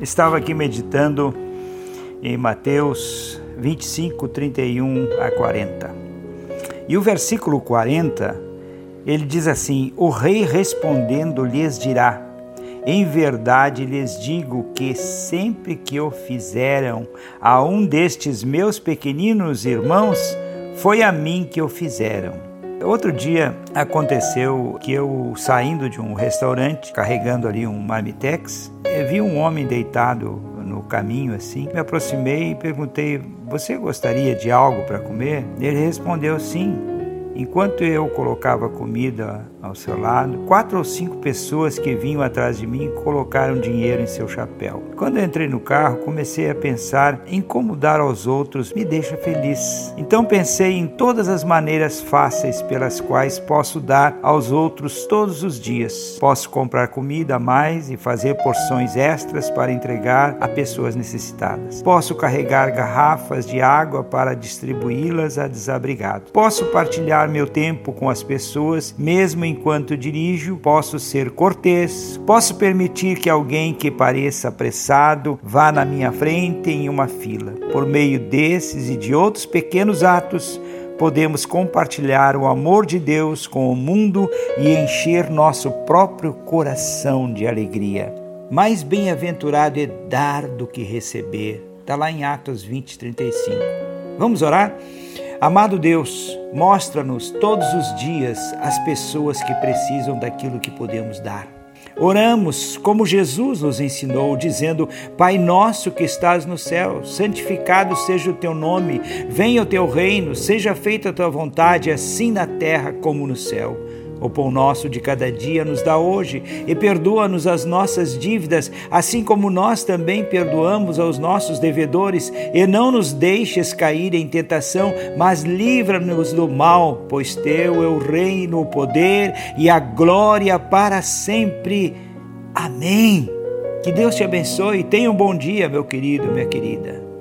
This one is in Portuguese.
Estava aqui meditando em Mateus 25, 31 a 40. E o versículo 40, ele diz assim: O rei respondendo lhes dirá: Em verdade lhes digo que sempre que o fizeram a um destes meus pequeninos irmãos, foi a mim que o fizeram. Outro dia aconteceu que eu saindo de um restaurante, carregando ali um marmitex, vi um homem deitado no caminho assim. Me aproximei e perguntei: "Você gostaria de algo para comer?" Ele respondeu: "Sim". Enquanto eu colocava comida ao seu lado, quatro ou cinco pessoas que vinham atrás de mim colocaram dinheiro em seu chapéu. Quando entrei no carro, comecei a pensar em como dar aos outros me deixa feliz. Então pensei em todas as maneiras fáceis pelas quais posso dar aos outros todos os dias. Posso comprar comida a mais e fazer porções extras para entregar a pessoas necessitadas. Posso carregar garrafas de água para distribuí-las a desabrigados. Posso partilhar meu tempo com as pessoas, mesmo enquanto dirijo. Posso ser cortês. Posso permitir que alguém que pareça apressado vá na minha frente em uma fila. Por meio desses e de outros pequenos atos, podemos compartilhar o amor de Deus com o mundo e encher nosso próprio coração de alegria. Mais bem-aventurado é dar do que receber. Está lá em Atos 20, 35. Vamos orar? Amado Deus, mostra-nos todos os dias as pessoas que precisam daquilo que podemos dar. Oramos como Jesus nos ensinou, dizendo: Pai nosso que estás no céu, santificado seja o teu nome, venha o teu reino, seja feita a tua vontade, assim na terra como no céu. O pão nosso de cada dia nos dá hoje e perdoa-nos as nossas dívidas, assim como nós também perdoamos aos nossos devedores, e não nos deixes cair em tentação, mas livra-nos do mal, pois teu é o reino, o poder e a glória para sempre. Amém. Que Deus te abençoe. Tenha um bom dia, meu querido, minha querida.